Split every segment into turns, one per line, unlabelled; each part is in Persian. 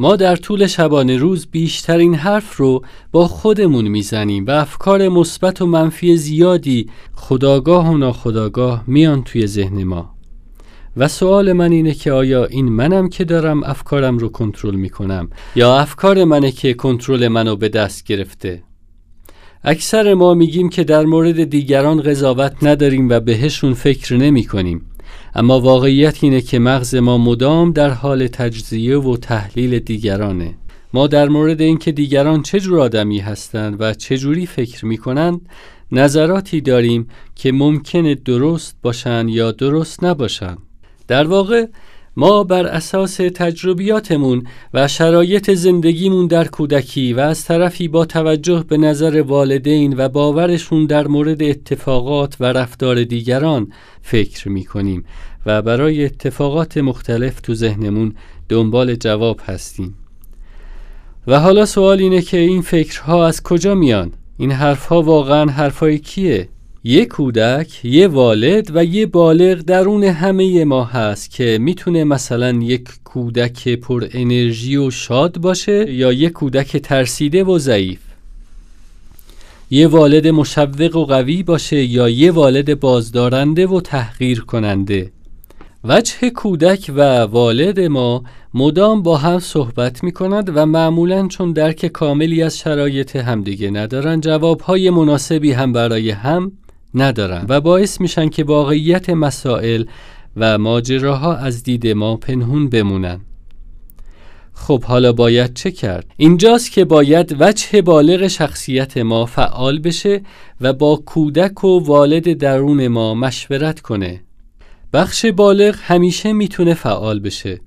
ما در طول شبانه روز بیشترین حرف رو با خودمون می‌زنیم و افکار مثبت و منفی زیادی خداگاه و ناخداگاه میان توی ذهن ما. و سوال من اینه که آیا این منم که دارم افکارم رو کنترل می‌کنم یا افکار منه که کنترل منو به دست گرفته؟ اکثر ما میگیم که در مورد دیگران قضاوت نداریم و بهشون فکر نمی کنیم اما واقعیت اینه که مغز ما مدام در حال تجزیه و تحلیل دیگرانه. ما در مورد اینکه دیگران چه جور آدمی هستند و چه جوری فکر می‌کنند نظراتی داریم که ممکنه درست باشند یا درست نباشند در واقع ما بر اساس تجربیاتمون و شرایط زندگیمون در کودکی و از طرفی با توجه به نظر والدین و باورشون در مورد اتفاقات و رفتار دیگران فکر می کنیم و برای اتفاقات مختلف تو ذهنمون دنبال جواب هستیم و حالا سوال اینه که این فکرها از کجا میان؟ این حرفها واقعا حرفای کیه؟ یه کودک، یه والد و یه بالغ درون همه ما هست که می‌تونه مثلا یک کودک پر انرژی و شاد باشه یا یه کودک ترسیده و ضعیف. یه والد مشوق و قوی باشه یا یه والد بازدارنده و تحقیر کننده وجه کودک و والد ما مدام با هم صحبت می کند و معمولا چون درک کاملی از شرایط همدیگه ندارن جوابهای مناسبی هم برای هم ندارن و باعث میشن که واقعیت مسائل و ماجراها از دید ما پنهون بمونن. خب حالا باید چه کرد؟ اینجاست که باید وجه بالغ شخصیت ما فعال بشه و با کودک و والد درون ما مشورت کنه. بخش بالغ همیشه می‌تونه فعال بشه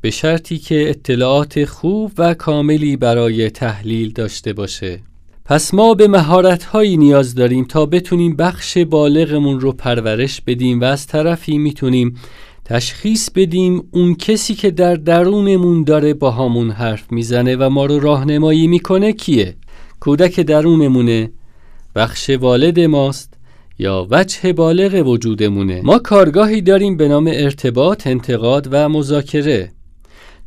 به شرطی که اطلاعات خوب و کاملی برای تحلیل داشته باشه. پس ما به مهارت هایی نیاز داریم تا بتونیم بخش بالغمون رو پرورش بدیم و از طرفی می‌تونیم تشخیص بدیم اون کسی که در درونمون داره با همون حرف می‌زنه و ما رو راهنمایی می‌کنه کیه؟ کودک درونمونه بخش والد ماست یا وجه بالغ وجودمونه. ما کارگاهی داریم به نام ارتباط، انتقاد و مذاکره.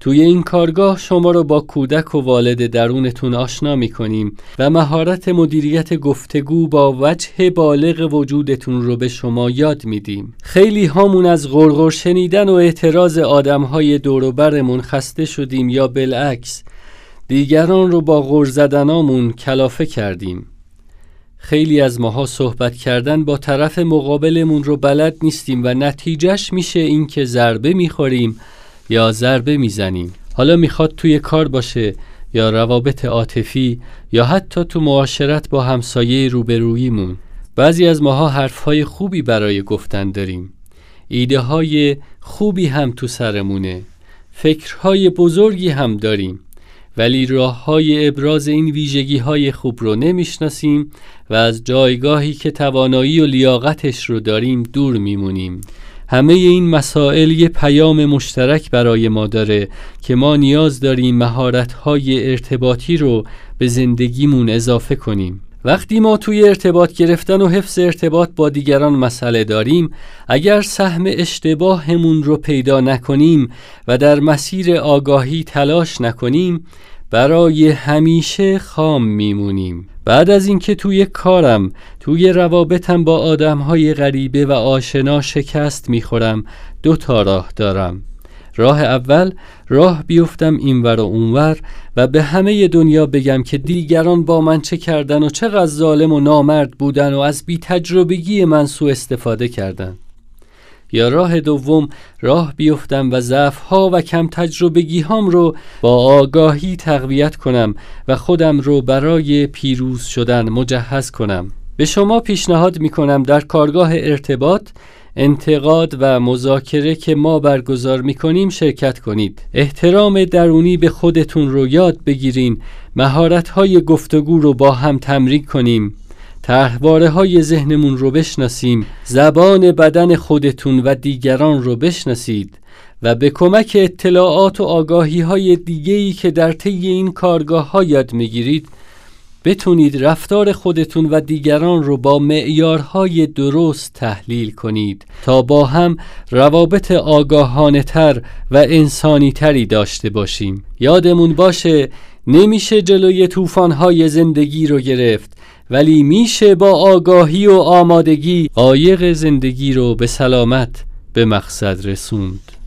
توی این کارگاه شما رو با کودک و والد درونتون آشنا می کنیم و مهارت مدیریت گفتگو با وجه بالغ وجودتون رو به شما یاد میدیم. خیلی هامون از غرغر شنیدن و اعتراض آدم های دوروبرمون خسته شدیم یا بالعکس دیگران رو با غر زدنامون کلافه کردیم. خیلی از ماها صحبت کردن با طرف مقابلمون رو بلد نیستیم و نتیجهش میشه اینکه ضربه می‌خوریم یا ضربه می‌زنیم. حالا می‌خواد توی کار باشه یا روابط عاطفی یا حتی تو معاشرت با همسایه روبروییمون بعضی از ماها حرفهای خوبی برای گفتن داریم. ایده های خوبی هم تو سرمونه. فکرهای بزرگی هم داریم. ولی راه های ابراز این ویژگی های خوب رو نمی‌شناسیم و از جایگاهی که توانایی و لیاقتش رو داریم دور میمونیم. همه این مسائل یه پیام مشترک برای ما داره که ما نیاز داریم مهارت‌های ارتباطی رو به زندگیمون اضافه کنیم. وقتی ما توی ارتباط گرفتن و حفظ ارتباط با دیگران مسئله داریم اگر سهم اشتباهمون رو پیدا نکنیم و در مسیر آگاهی تلاش نکنیم برای همیشه خام میمونیم. بعد از اینکه توی کارم توی روابطم با آدمهای غریبه و آشنا شکست می‌خورم دو تا راه دارم. راه اول راه بیفتم اینور و اونور و به همه دنیا بگم که دیگران با من چه کردن و چقدر ظالم و نامرد بودن و از بی تجربگی من سوء استفاده کردن. یا راه دوم راه بیفتم و ضعف ها و کم تجربگی هام رو با آگاهی تقویت کنم و خودم رو برای پیروز شدن مجهز کنم. به شما پیشنهاد می کنم در کارگاه ارتباط انتقاد و مذاکره که ما برگزار می کنیم شرکت کنید. احترام درونی به خودتون رو یاد بگیرین. مهارت های گفتگو رو با هم تمرین کنیم. تحواره های ذهنمون رو بشناسیم زبان بدن خودتون و دیگران رو بشناسید و به کمک اطلاعات و آگاهی های دیگهی که در طی این کارگاه ها یاد می‌گیرید بتونید رفتار خودتون و دیگران رو با معیارهای درست تحلیل کنید تا با هم روابط آگاهانه تر و انسانی تری داشته باشیم. یادمون باشه نمیشه جلوی طوفان‌های زندگی رو گرفت. ولی میشه با آگاهی و آمادگی قایق زندگی رو به سلامت به مقصد رسوند.